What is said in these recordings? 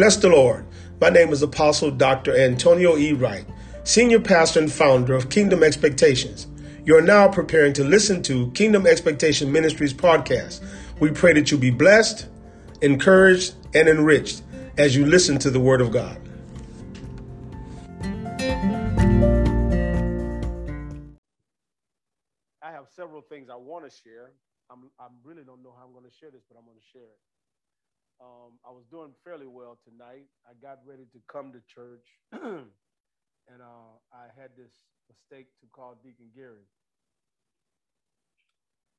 Bless the Lord. My name is Apostle Dr. Antonio E. Wright, Senior Pastor and Founder of Kingdom Expectations. You are now preparing to listen to Kingdom Expectation Ministries podcast. We pray that you be blessed, encouraged, and enriched as you listen to the Word of God. I have several things I want to share. I'm, I really don't know how I'm going to share this, but I'm going to share it. Um, I was doing fairly well tonight. I got ready to come to church, and uh, I had this mistake to call Deacon Gary.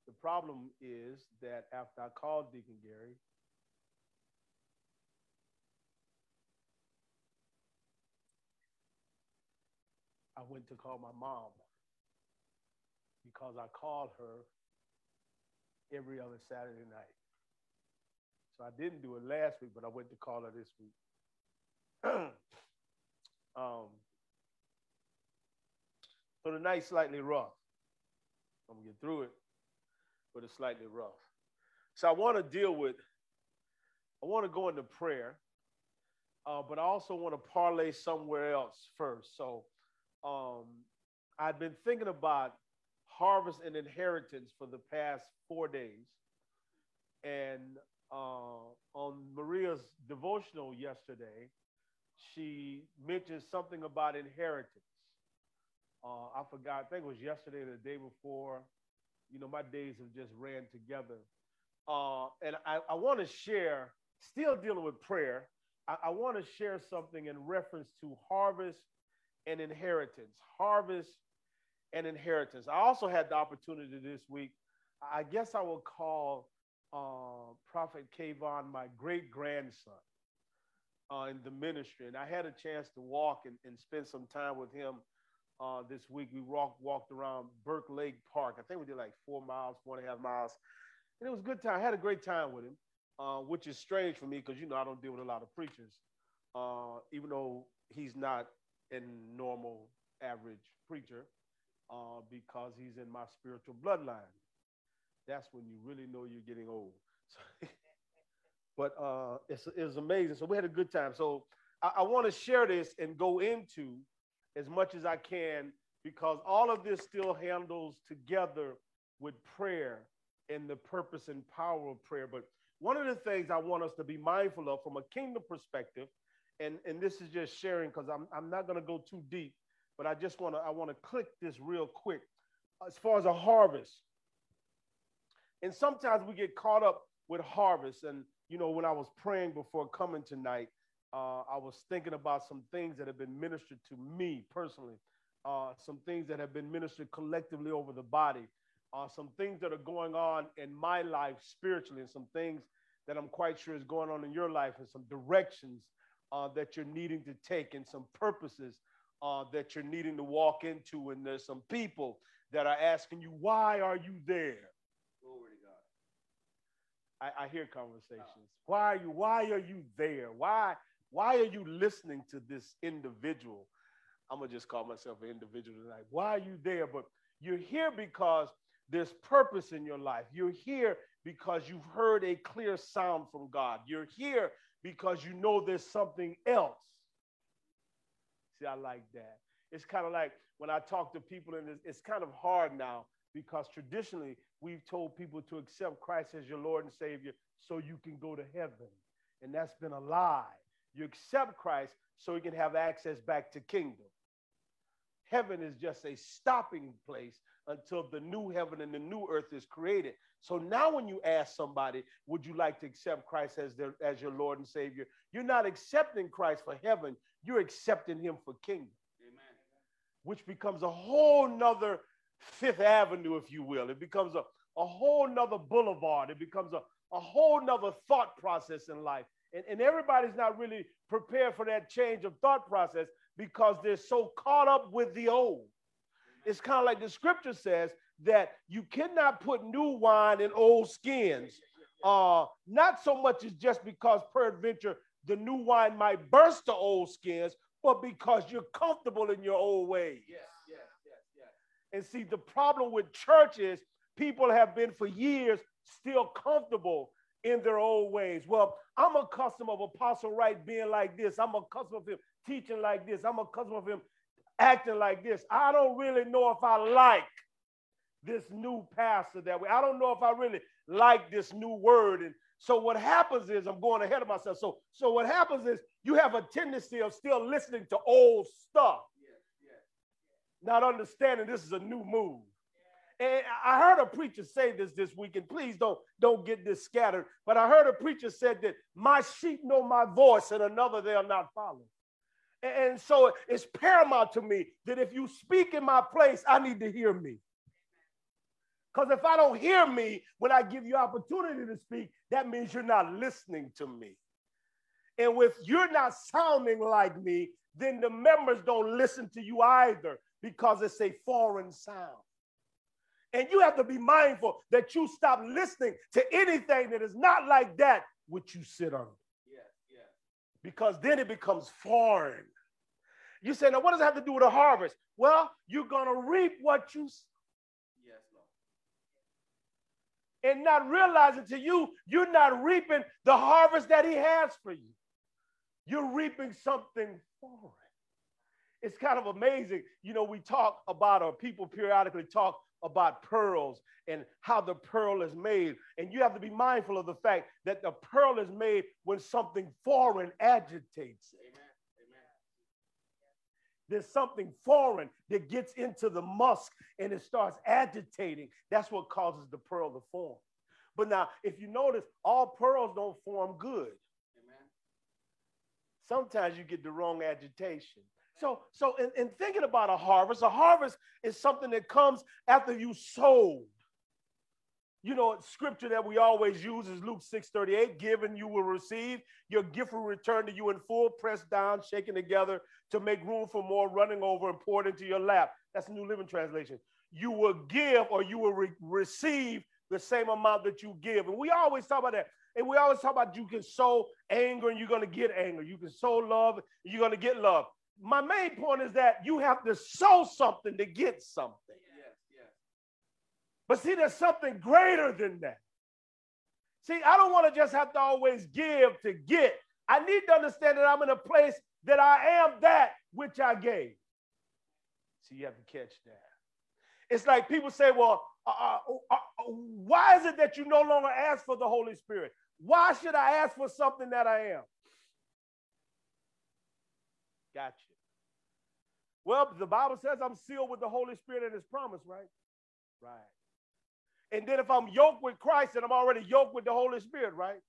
The problem is that after I called Deacon Gary, I went to call my mom because I called her every other Saturday night. I didn't do it last week, but I went to call her this week. um, so the night's slightly rough. I'm gonna get through it, but it's slightly rough. So I want to deal with. I want to go into prayer, uh, but I also want to parlay somewhere else first. So um, I've been thinking about harvest and inheritance for the past four days, and uh, on Maria's devotional yesterday, she mentioned something about inheritance. Uh, I forgot, I think it was yesterday or the day before. You know, my days have just ran together. Uh, and I, I want to share, still dealing with prayer, I, I want to share something in reference to harvest and inheritance. Harvest and inheritance. I also had the opportunity this week, I guess I will call uh, Prophet Kayvon my great grandson uh, in the ministry. And I had a chance to walk and, and spend some time with him uh, this week. We walked, walked around Burke Lake Park. I think we did like four miles, four and a half miles. And it was a good time. I had a great time with him, uh, which is strange for me because, you know, I don't deal with a lot of preachers, uh, even though he's not a normal, average preacher uh, because he's in my spiritual bloodline that's when you really know you're getting old. but uh, it's, it's amazing. So we had a good time. So I, I want to share this and go into as much as I can because all of this still handles together with prayer and the purpose and power of prayer. But one of the things I want us to be mindful of from a kingdom perspective, and, and this is just sharing because I'm, I'm not going to go too deep, but I just want to I want to click this real quick. As far as a harvest, and sometimes we get caught up with harvest. And, you know, when I was praying before coming tonight, uh, I was thinking about some things that have been ministered to me personally, uh, some things that have been ministered collectively over the body, uh, some things that are going on in my life spiritually, and some things that I'm quite sure is going on in your life, and some directions uh, that you're needing to take, and some purposes uh, that you're needing to walk into. And there's some people that are asking you, why are you there? I, I hear conversations. Oh. Why are you? Why are you there? Why? Why are you listening to this individual? I'm gonna just call myself an individual tonight. Why are you there? But you're here because there's purpose in your life. You're here because you've heard a clear sound from God. You're here because you know there's something else. See, I like that. It's kind of like when I talk to people, and it's, it's kind of hard now because traditionally we've told people to accept Christ as your Lord and Savior so you can go to heaven. And that's been a lie. You accept Christ so you can have access back to kingdom. Heaven is just a stopping place until the new heaven and the new earth is created. So now when you ask somebody, would you like to accept Christ as, their, as your Lord and Savior? You're not accepting Christ for heaven, you're accepting him for kingdom. Amen. Which becomes a whole nother Fifth Avenue, if you will. It becomes a, a whole nother boulevard. It becomes a, a whole nother thought process in life. And, and everybody's not really prepared for that change of thought process because they're so caught up with the old. It's kind of like the scripture says that you cannot put new wine in old skins. Uh, not so much as just because peradventure the new wine might burst the old skins, but because you're comfortable in your old ways. And see, the problem with churches, people have been for years still comfortable in their old ways. Well, I'm accustomed of Apostle Wright being like this. I'm accustomed of him teaching like this. I'm accustomed of him acting like this. I don't really know if I like this new pastor that way. I don't know if I really like this new word. And so what happens is I'm going ahead of myself. So so what happens is you have a tendency of still listening to old stuff, not understanding this is a new move. And I heard a preacher say this this week, and please don't don't get this scattered. But I heard a preacher said that my sheep know my voice, and another they'll not follow. And so it's paramount to me that if you speak in my place, I need to hear me. Because if I don't hear me when I give you opportunity to speak, that means you're not listening to me. And if you're not sounding like me, then the members don't listen to you either because it's a foreign sound. And you have to be mindful that you stop listening to anything that is not like that which you sit on. Because then it becomes foreign. You say, now what does it have to do with a harvest? Well, you're going to reap what you yes, Lord. and not realizing to you, you're not reaping the harvest that he has for you. You're reaping something It's kind of amazing. You know, we talk about, or people periodically talk about pearls and how the pearl is made. And you have to be mindful of the fact that the pearl is made when something foreign agitates it. There's something foreign that gets into the musk and it starts agitating. That's what causes the pearl to form. But now, if you notice, all pearls don't form good. Sometimes you get the wrong agitation. So, so in, in thinking about a harvest, a harvest is something that comes after you sowed. You know, scripture that we always use is Luke 6 38, given you will receive, your gift will return to you in full, pressed down, shaken together to make room for more, running over and poured into your lap. That's the New Living Translation. You will give or you will re- receive the same amount that you give. And we always talk about that. And we always talk about you can sow anger and you're going to get anger. You can sow love and you're going to get love. My main point is that you have to sow something to get something. But see, there's something greater than that. See, I don't want to just have to always give to get. I need to understand that I'm in a place that I am that which I gave. See, you have to catch that. It's like people say, well, uh, uh, uh, uh, why is it that you no longer ask for the Holy Spirit? Why should I ask for something that I am? Gotcha. Well, the Bible says I'm sealed with the Holy Spirit and his promise, right? Right. And then if I'm yoked with Christ, then I'm already yoked with the Holy Spirit, right?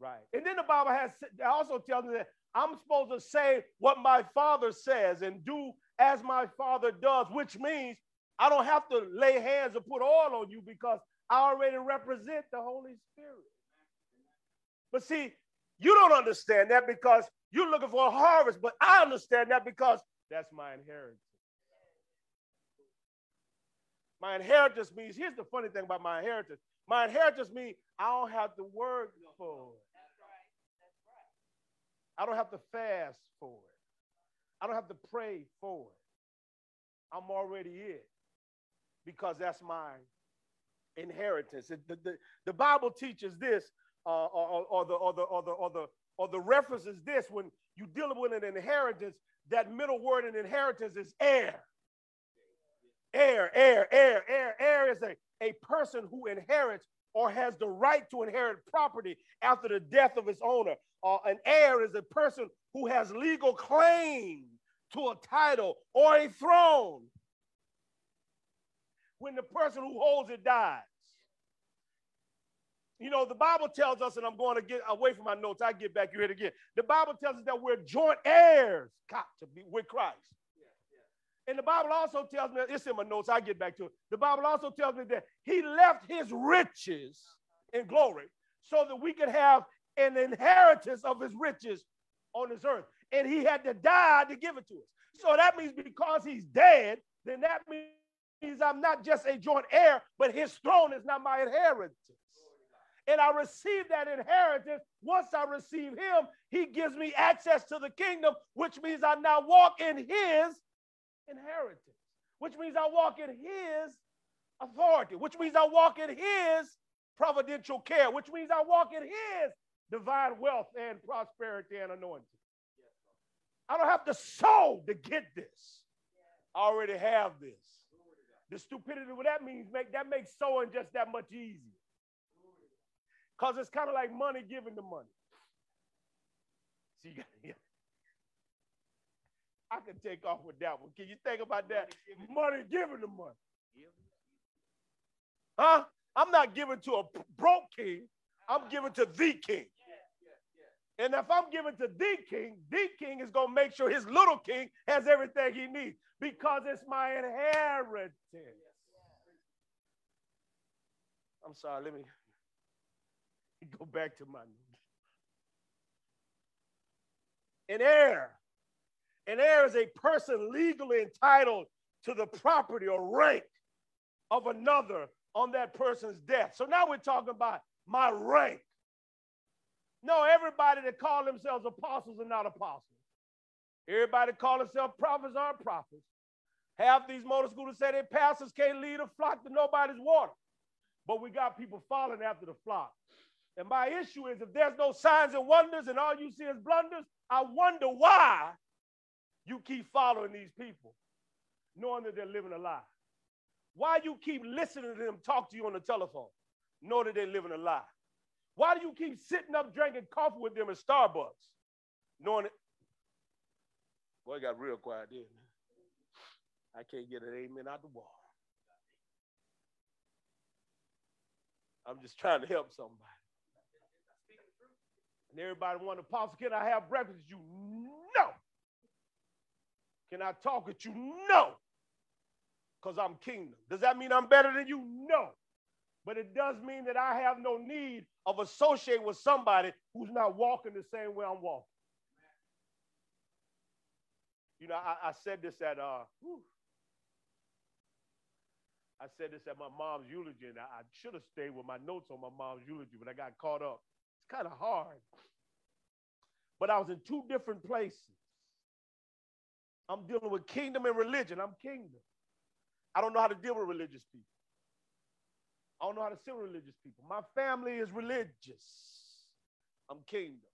Right. And then the Bible has also tells me that I'm supposed to say what my father says and do as my father does, which means I don't have to lay hands or put oil on you because I already represent the Holy Spirit. But see, you don't understand that because you're looking for a harvest, but I understand that because that's my inheritance. My inheritance means, here's the funny thing about my inheritance. My inheritance means I don't have to work for it. I don't have to fast for it. I don't have to pray for it. I'm already it because that's my inheritance. The, the, the Bible teaches this, uh, or, or, the, or, the, or, the, or, the, or the reference is this when you deal with an inheritance, that middle word in inheritance is heir. Heir, heir, heir, heir, heir is a, a person who inherits or has the right to inherit property after the death of its owner. Uh, an heir is a person who has legal claim to a title or a throne when the person who holds it dies. You know, the Bible tells us, and I'm going to get away from my notes, I get back here again. The Bible tells us that we're joint heirs to be with Christ. And the Bible also tells me, it's in my notes, I get back to it. The Bible also tells me that he left his riches in glory so that we could have an inheritance of his riches on this earth. And he had to die to give it to us. So that means because he's dead, then that means I'm not just a joint heir, but his throne is not my inheritance. And I receive that inheritance. Once I receive him, he gives me access to the kingdom, which means I now walk in his inheritance, which means I walk in his authority, which means I walk in his providential care, which means I walk in his divine wealth and prosperity and anointing. I don't have to sow to get this. I already have this. The stupidity, what that means, make that makes sowing just that much easier. Because it's kind of like money giving the money. See, you got, yeah. I can take off with that one. Can you think about that? Money giving the money. Huh? I'm not giving to a broke king. I'm giving to the king. And if I'm giving to the king, the king is going to make sure his little king has everything he needs because it's my inheritance. I'm sorry, let me go back to my. An heir. An heir is a person legally entitled to the property or rank of another on that person's death. So now we're talking about my rank. No, everybody that call themselves apostles are not apostles. Everybody that call themselves prophets aren't prophets. Half these motor scooters say their pastors can't lead a flock to nobody's water. But we got people following after the flock. And my issue is if there's no signs and wonders and all you see is blunders, I wonder why you keep following these people, knowing that they're living a lie. Why you keep listening to them talk to you on the telephone, knowing that they're living a lie. Why do you keep sitting up drinking coffee with them at Starbucks? Knowing it. Boy, it got real quiet there. I can't get an amen out the wall. I'm just trying to help somebody. And everybody want apostle, can I have breakfast? You know. Can I talk with you? No. Because I'm kingdom. Does that mean I'm better than you? No but it does mean that I have no need of associating with somebody who's not walking the same way I'm walking. You know, I, I said this at uh, whew, I said this at my mom's eulogy, and I, I should have stayed with my notes on my mom's eulogy, but I got caught up. It's kind of hard. But I was in two different places. I'm dealing with kingdom and religion. I'm kingdom. I don't know how to deal with religious people. I don't know how to see religious people. My family is religious. I'm kingdom.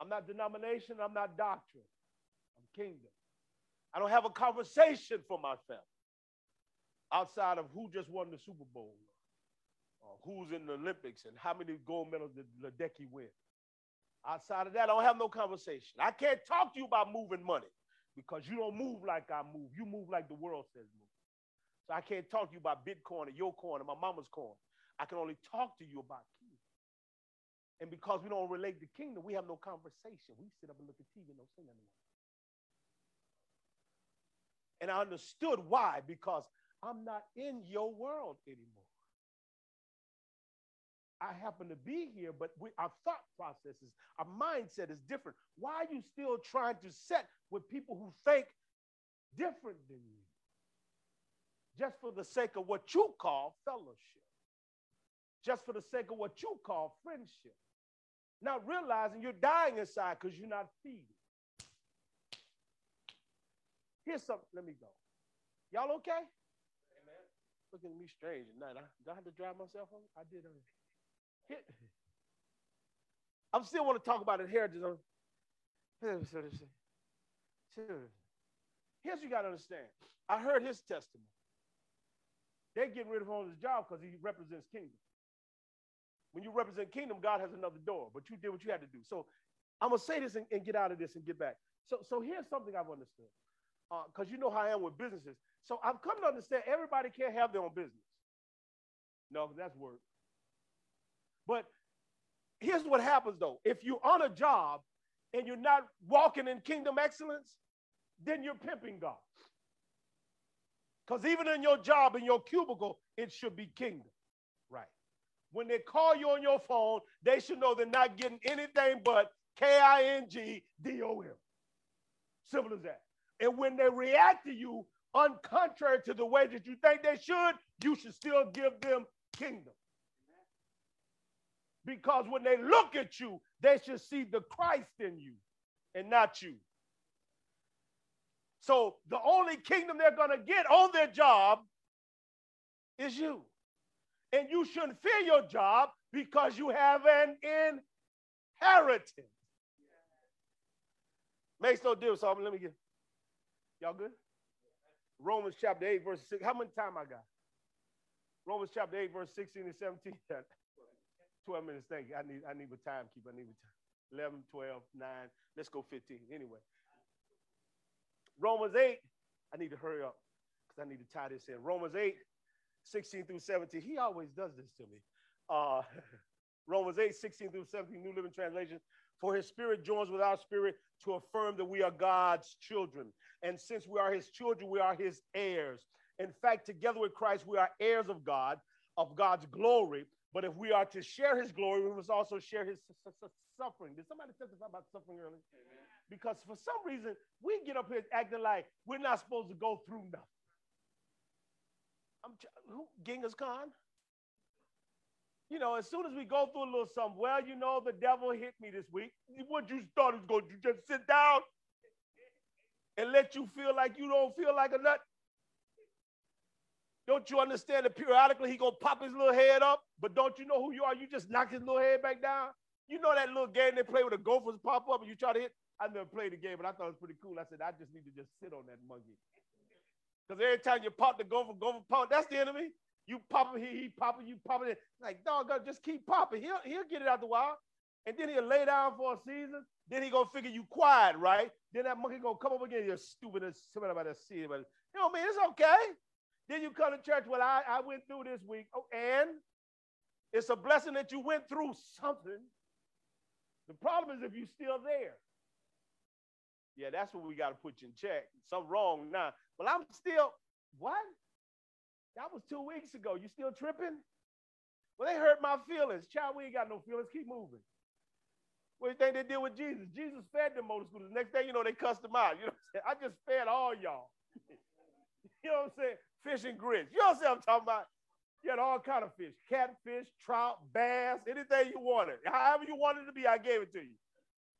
I'm not denomination. I'm not doctrine. I'm kingdom. I don't have a conversation for my family outside of who just won the Super Bowl, or who's in the Olympics, and how many gold medals did Ledecky win. Outside of that, I don't have no conversation. I can't talk to you about moving money because you don't move like I move. You move like the world says move. So I can't talk to you about Bitcoin or your coin or my mama's coin. I can only talk to you about kingdom. And because we don't relate to kingdom, we have no conversation. We sit up and look at TV and don't say nothing. And I understood why, because I'm not in your world anymore. I happen to be here, but we, our thought processes, our mindset is different. Why are you still trying to set with people who think different than you? Just for the sake of what you call fellowship, just for the sake of what you call friendship. Not realizing you're dying inside because you're not feeding. Here's something, let me go. Y'all okay? Amen. Looking at me strange at night. I, do I have to drive myself home? I did. Here, I'm still want to talk about inheritance. Here's what you got to understand. I heard his testimony. They're getting rid of him on his job because he represents kingdom. When you represent kingdom, God has another door, but you did what you had to do. So I'm gonna say this and, and get out of this and get back. So, so here's something I've understood, because uh, you know how I am with businesses. So I've come to understand everybody can't have their own business. No, that's work. But here's what happens though: if you're on a job and you're not walking in kingdom excellence, then you're pimping God. Because even in your job, in your cubicle, it should be kingdom. Right. When they call you on your phone, they should know they're not getting anything but K I N G D O M. Simple as that. And when they react to you uncontrary to the way that you think they should, you should still give them kingdom. Because when they look at you, they should see the Christ in you and not you. So the only kingdom they're going to get on their job is you. And you shouldn't fear your job because you have an inheritance. Makes no difference. So let me get y'all good? Romans chapter 8, verse 6. How many time I got? Romans chapter 8, verse 16 and 17. 12 minutes. Thank you. I need I need a timekeeper. I need a time. 11, 12, 9. Let's go 15. Anyway. Romans 8. I need to hurry up because I need to tie this in. Romans 8, 16 through 17. He always does this to me. Uh, Romans 8, 16 through 17, New Living Translation. For his spirit joins with our spirit to affirm that we are God's children. And since we are his children, we are his heirs. In fact, together with Christ, we are heirs of God, of God's glory. But if we are to share his glory, we must also share his suffering. Did somebody testify about suffering earlier? Because for some reason, we get up here acting like we're not supposed to go through nothing. I'm who Genghis Khan? You know, as soon as we go through a little something, well, you know, the devil hit me this week. What you thought was going to just sit down and let you feel like you don't feel like a nut? Don't you understand that periodically he gonna pop his little head up, but don't you know who you are? You just knock his little head back down. You know that little game they play with the gophers pop up and you try to hit. I never played the game, but I thought it was pretty cool. I said I just need to just sit on that monkey. Because every time you pop the gopher, gopher pop, that's the enemy. You pop it, he, he pop it, you pop it. Like, dog, just keep popping. He'll, he'll get it out the wild. And then he'll lay down for a season. Then he gonna figure you quiet, right? Then that monkey gonna come up again. You're stupid as somebody about to see it. But you know, what I mean? it's okay. Then you come to church. Well, I, I went through this week. Oh, and it's a blessing that you went through something. The problem is if you're still there. Yeah, that's what we got to put you in check. Something wrong now. Well, I'm still, what? That was two weeks ago. You still tripping? Well, they hurt my feelings. Child, we ain't got no feelings. Keep moving. What do you think they did with Jesus? Jesus fed them motor scooters. Next thing you know, they cussed them out. You know? I just fed all y'all. you know what I'm saying? Fish and grits. You know what I'm talking about? You had all kind of fish. Catfish, trout, bass, anything you wanted. However you wanted to be, I gave it to you.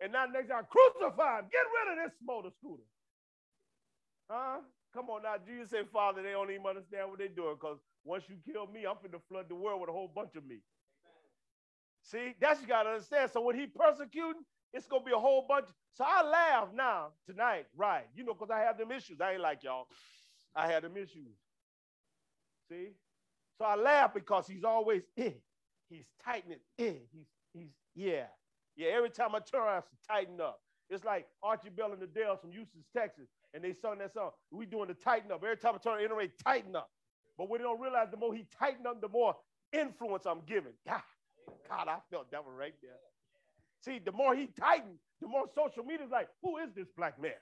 And now next time, crucify him. Get rid of this motor scooter. Huh? Come on now. Jesus said, Father, they don't even understand what they're doing because once you kill me, I'm to flood the world with a whole bunch of me. See, that's you got to understand. So when he persecuting, it's to be a whole bunch. So I laugh now tonight, right? You know, because I have them issues. I ain't like y'all. I had them issues. See? So I laugh because he's always, eh. he's tightening, eh. he's, he's, yeah. Yeah, every time I turn, I to tighten up. It's like Archie Bell and the Drells from Houston, Texas, and they sung that song. We doing the tighten up. Every time I turn, anyway, tighten up. But we don't realize the more he tightened up, the more influence I'm giving. God, God, I felt that one right there. See, the more he tightened, the more social media is like, who is this black man?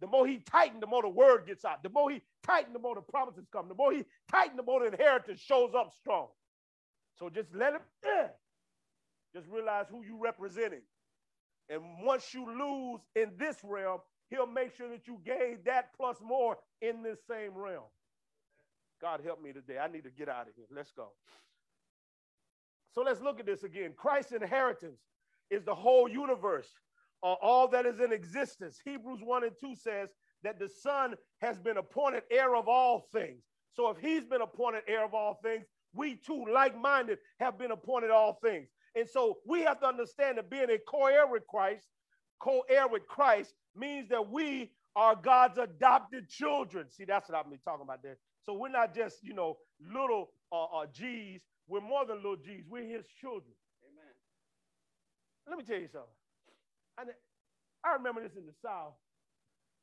The more he tightened, the more the word gets out. The more he tightened, the more the promises come. The more he tightened, the more the inheritance shows up strong. So just let him, just realize who you representing. And once you lose in this realm, he'll make sure that you gain that plus more in this same realm. God help me today. I need to get out of here. Let's go. So let's look at this again. Christ's inheritance is the whole universe, uh, all that is in existence. Hebrews 1 and 2 says that the Son has been appointed heir of all things. So if he's been appointed heir of all things, we too, like minded, have been appointed all things. And so we have to understand that being a co heir with Christ, co heir with Christ, means that we are God's adopted children. See, that's what been talking about there. So we're not just, you know, little uh, uh, G's. We're more than little G's. We're his children. Amen. Let me tell you something. I, I remember this in the South.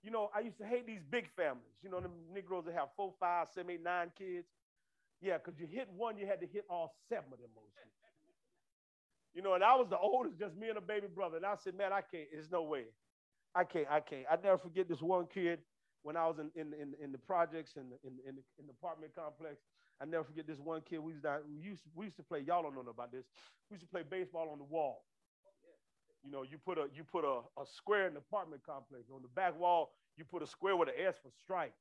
You know, I used to hate these big families. You know, the Negroes that have four, five, seven, eight, nine kids. Yeah, because you hit one, you had to hit all seven of them mostly. You know, and I was the oldest, just me and a baby brother. And I said, man, I can't. There's no way. I can't. I can't. I never forget this one kid when I was in in, in, in the projects and in, in, the, in the apartment complex. I never forget this one kid. We used, to, we used to, we used to play. Y'all don't know about this. We used to play baseball on the wall. You know, you put a you put a, a square in the apartment complex. On the back wall, you put a square with an S for strike.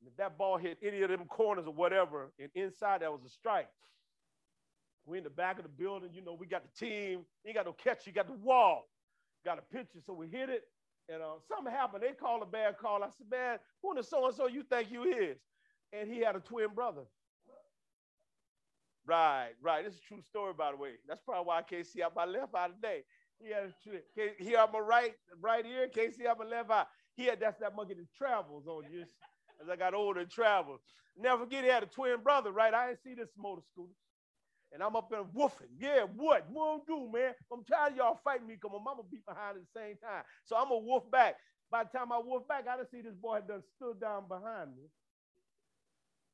And if that ball hit any of them corners or whatever, and inside that was a strike. We're in the back of the building. You know, we got the team. You got no catch. You got the wall. Got a pitcher. So we hit it. And uh, something happened. They called a bad call. I said, man, who in the so-and-so you think you is? And he had a twin brother. Right, right. This is a true story, by the way. That's probably why I can't see out my left eye today. He had a, here on my right, right ear, can't see out my left eye. He had that's that monkey that travels on you as I got older and traveled. Never forget he had a twin brother, right? I didn't see this motor scooter. And I'm up there woofing. Yeah, what? What do, man? I'm tired of y'all fighting me because my mama beat behind at the same time. So I'm going to woof back. By the time I woof back, I didn't see this boy had done stood down behind me.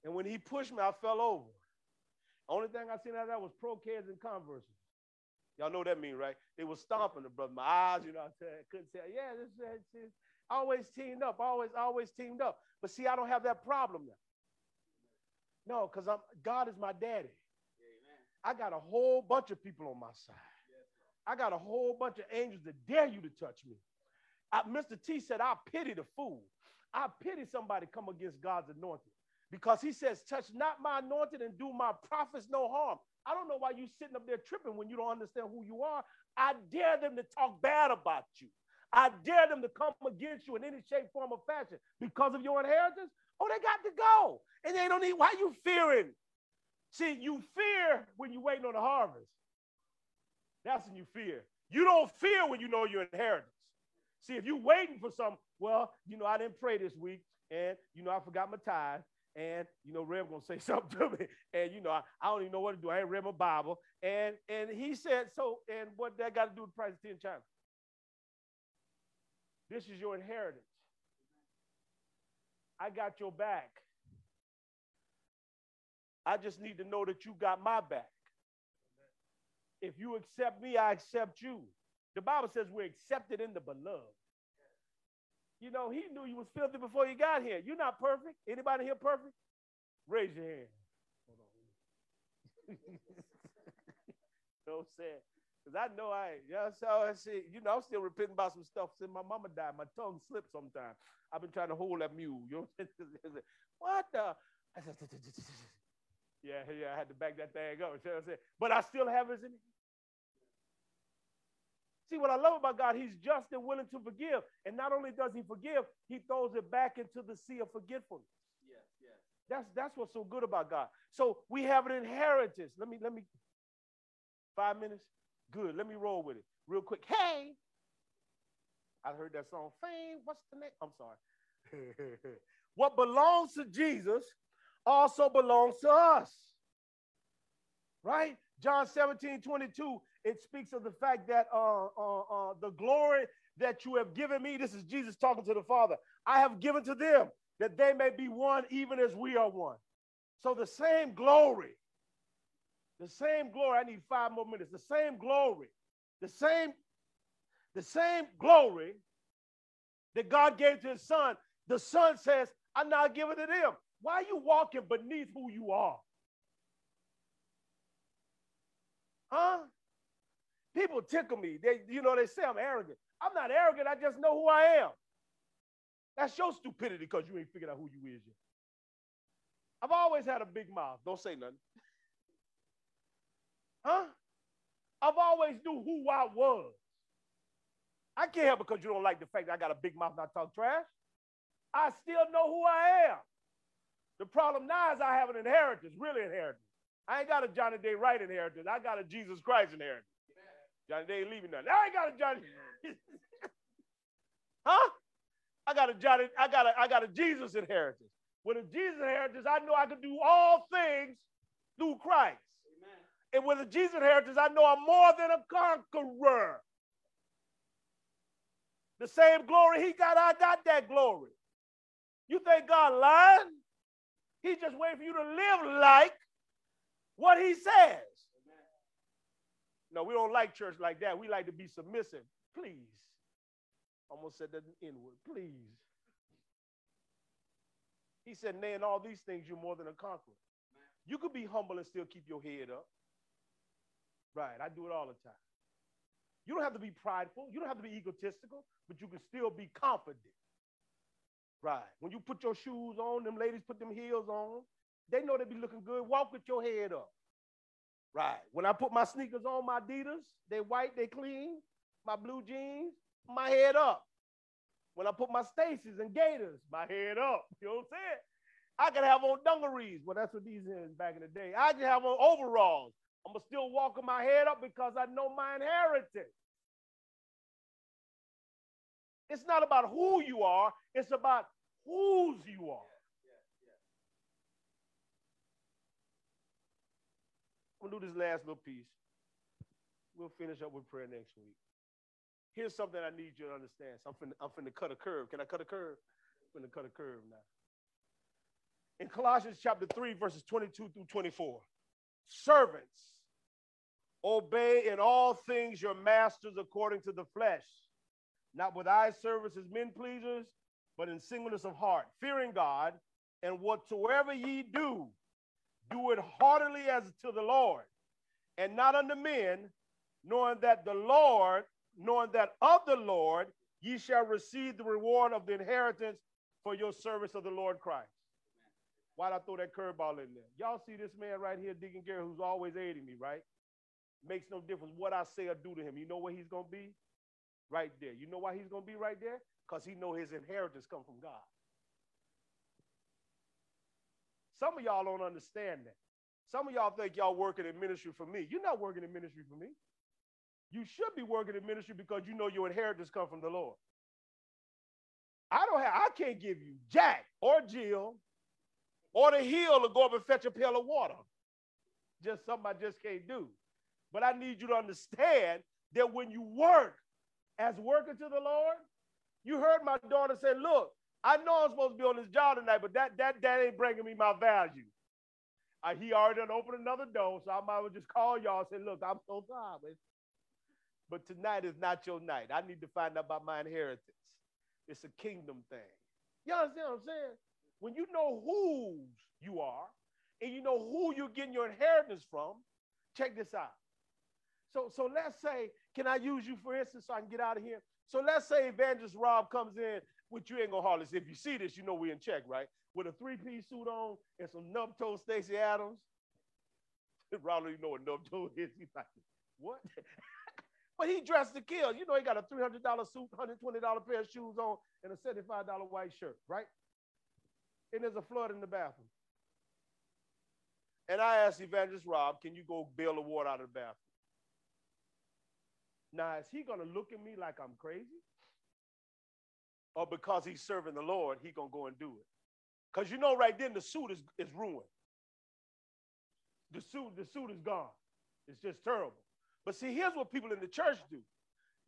And when he pushed me, I fell over. Only thing I seen out of that was Pro-Keds and converses. Y'all know what that mean, right? They was stomping the brother. My eyes, you know, I couldn't say, yeah, this is always teamed up, always, always teamed up. But see, I don't have that problem now. No, because I'm God is my daddy. I got a whole bunch of people on my side. I got a whole bunch of angels that dare you to touch me. I, Mr. T said, I pity the fool. I pity somebody come against God's anointed because he says, touch not my anointed and do my prophets no harm. I don't know why you sitting up there tripping when you don't understand who you are. I dare them to talk bad about you. I dare them to come against you in any shape, form, or fashion because of your inheritance. Oh, they got to go. And they don't need, why you fearing? See, you fear when you're waiting on the harvest. That's when you fear. You don't fear when you know your inheritance. See, if you're waiting for some, well, you know, I didn't pray this week, and you know, I forgot my tithe, and you know, Rem gonna say something to me, and you know, I, I, don't even know what to do. I ain't read my Bible, and and he said, so, and what that got to do with the price of ten China? This is your inheritance. I got your back. I just need to know that you got my back. If you accept me, I accept you. The Bible says we're accepted in the beloved. You know, he knew you was filthy before you got here. You're not perfect. Anybody here perfect? Raise your hand. Hold on. no saying. Because I know I. You know, so I see, you know, I'm still repenting about some stuff since my mama died. My tongue slipped sometimes. I've been trying to hold that mule. You know what I'm saying? What the? Yeah, yeah, I had to back that thing up. You know what I'm saying? But I still have it in See, what I love about God, He's just and willing to forgive. And not only does He forgive, He throws it back into the sea of forgetfulness. Yes, yes. That's that's what's so good about God. So we have an inheritance. Let me let me five minutes. Good. Let me roll with it real quick. Hey, I heard that song. Fame. What's the name? I'm sorry. what belongs to Jesus also belongs to us. Right? John 17, 22, it speaks of the fact that uh, uh, uh, the glory that you have given me, this is Jesus talking to the Father, I have given to them that they may be one even as we are one. So the same glory, the same glory, I need five more minutes, the same glory, the same, the same glory that God gave to his son, the son says, I'm now giving to them. Why are you walking beneath who you are? Huh? People tickle me. They, you know, they say I'm arrogant. I'm not arrogant. I just know who I am. That's your stupidity because you ain't figured out who you is yet. I've always had a big mouth. Don't say nothing. Huh? I've always knew who I was. I can't help because you don't like the fact that I got a big mouth and I talk trash. I still know who I am. The problem now is I have an inheritance, really inheritance. I ain't got a Johnny Day Wright inheritance. I got a Jesus Christ inheritance. Johnny Day ain't leaving nothing. I ain't got a Johnny. huh? I got a Johnny. I got a. I got a Jesus inheritance. With a Jesus inheritance, I know I can do all things through Christ. Amen. And with a Jesus inheritance, I know I'm more than a conqueror. The same glory he got, I got that glory. You think God lying? He's just waiting for you to live like what he says. No, we don't like church like that. We like to be submissive. Please. Almost said that in word. Please. He said, Nay, in all these things, you're more than a conqueror. You could be humble and still keep your head up. Right. I do it all the time. You don't have to be prideful. You don't have to be egotistical, but you can still be confident. Right. When you put your shoes on, them ladies put them heels on. They know they be looking good. Walk with your head up. Right. When I put my sneakers on, my Adidas, they white, they clean. My blue jeans, my head up. When I put my Stacy's and Gators, my head up. You know what I'm saying? I can have on dungarees. Well, that's what these is back in the day. I can have on overalls. I'm gonna still walking my head up because I know my inheritance. It's not about who you are, it's about whose you are. I'm gonna do this last little piece. We'll finish up with prayer next week. Here's something I need you to understand. So I'm finna, I'm finna cut a curve. Can I cut a curve? I'm finna cut a curve now. In Colossians chapter 3, verses 22 through 24, servants, obey in all things your masters according to the flesh, not with eye service as men pleasers, but in singleness of heart, fearing God, and whatsoever ye do, do it heartily as to the Lord, and not unto men, knowing that the Lord, knowing that of the Lord ye shall receive the reward of the inheritance for your service of the Lord Christ. Why'd I throw that curveball in there? Y'all see this man right here, Deacon Gary, who's always aiding me, right? Makes no difference what I say or do to him. You know where he's gonna be? Right there. You know why he's gonna be right there? Because he know his inheritance come from God. Some of y'all don't understand that. Some of y'all think y'all working in ministry for me. You're not working in ministry for me. You should be working in ministry because you know your inheritance come from the Lord. I don't have, I can't give you Jack or Jill or the hill to go up and fetch a pail of water. Just something I just can't do. But I need you to understand that when you work as working to the Lord, you heard my daughter say, Look, I know I'm supposed to be on this job tonight, but that that that ain't bringing me my value. Uh, he already done opened another door, so I might well just call y'all and say, Look, I'm so sorry. But tonight is not your night. I need to find out about my inheritance. It's a kingdom thing. You understand what I'm saying? When you know whose you are and you know who you're getting your inheritance from, check this out. So, so let's say, can I use you for instance so I can get out of here? So let's say Evangelist Rob comes in, which you ain't gonna. If you see this, you know we in check, right? With a three-piece suit on and some nub toe Stacy Adams. Rob, know what nub toe is. He's like, what? but he dressed to kill. You know, he got a $300 suit, $120 pair of shoes on, and a $75 white shirt, right? And there's a flood in the bathroom. And I asked Evangelist Rob, can you go bail the water out of the bathroom? Now, is he going to look at me like I'm crazy? Or because he's serving the Lord, he going to go and do it? Because you know, right then, the suit is, is ruined. The suit, the suit is gone. It's just terrible. But see, here's what people in the church do.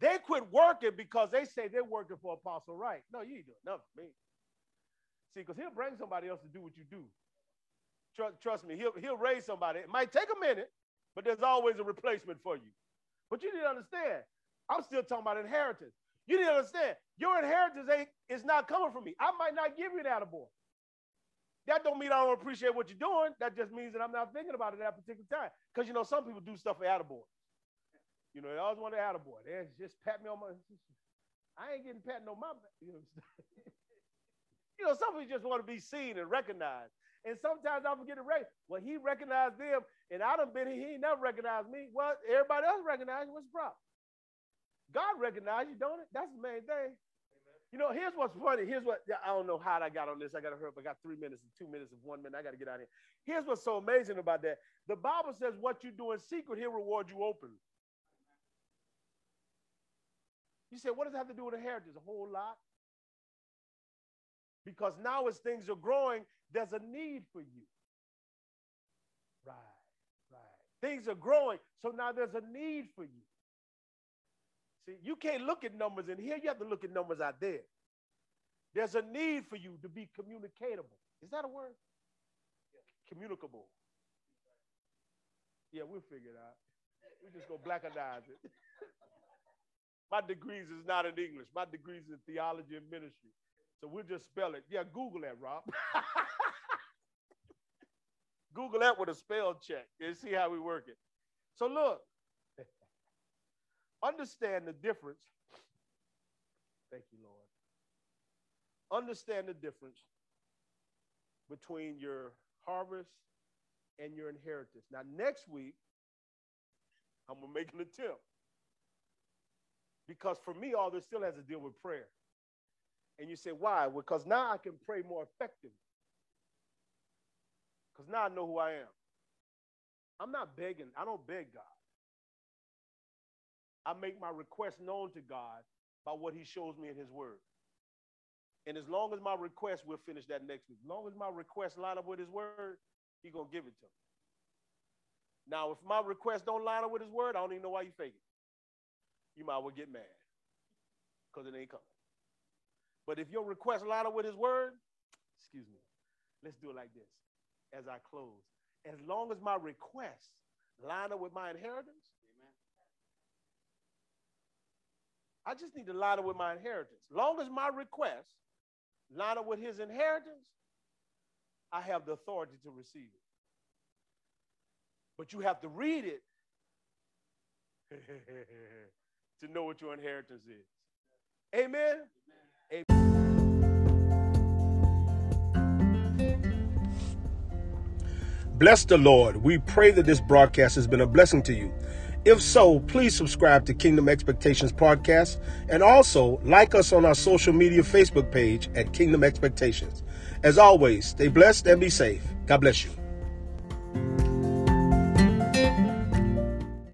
They quit working because they say they're working for Apostle Wright. No, you ain't doing nothing for me. See, because he'll bring somebody else to do what you do. Trust, trust me, he'll, he'll raise somebody. It might take a minute, but there's always a replacement for you. But you need to understand, I'm still talking about inheritance. You need to understand, your inheritance ain't is not coming from me. I might not give you that attaboy. That don't mean I don't appreciate what you're doing. That just means that I'm not thinking about it at that particular time. Because you know, some people do stuff for attaboy. You know, they always want to attaboy. They just pat me on my. I ain't getting patting on my you know, some people just want to be seen and recognized. And sometimes I forget to recognize. Well, he recognized them, and I done been he never recognized me. Well, everybody else recognized. What's the problem? God recognized you, don't it? That's the main thing. You know, here's what's funny. Here's what I don't know how I got on this. I got to hurry up. I got three minutes and two minutes and one minute. I got to get out of here. Here's what's so amazing about that. The Bible says what you do in secret, he'll reward you openly. You say, what does that have to do with inheritance? A whole lot. Because now as things are growing, there's a need for you. Right, right. Things are growing, so now there's a need for you. See, you can't look at numbers in here, you have to look at numbers out there. There's a need for you to be communicatable. Is that a word? Yeah. Communicable. Yeah, we'll figure it out. We just go blackanize it. My degrees is not in English. My degrees in theology and ministry. So we'll just spell it. Yeah, Google that, Rob. Google that with a spell check and see how we work it. So look, understand the difference. Thank you, Lord. Understand the difference between your harvest and your inheritance. Now, next week, I'm gonna make an attempt. Because for me, all this still has to deal with prayer. And you say, why? Because now I can pray more effectively. Because now I know who I am. I'm not begging. I don't beg God. I make my request known to God by what he shows me in his word. And as long as my request, we'll finish that next week. As long as my request line up with his word, he gonna give it to me. Now, if my request don't line up with his word, I don't even know why you fake it. You might well get mad because it ain't coming. But if your request line up with his word, excuse me, let's do it like this as I close. As long as my request line up with my inheritance, I just need to line up with my inheritance. Long as my request line up with his inheritance, I have the authority to receive it. But you have to read it to know what your inheritance is. Amen. Amen. Bless the Lord. We pray that this broadcast has been a blessing to you. If so, please subscribe to Kingdom Expectations Podcast and also like us on our social media Facebook page at Kingdom Expectations. As always, stay blessed and be safe. God bless you.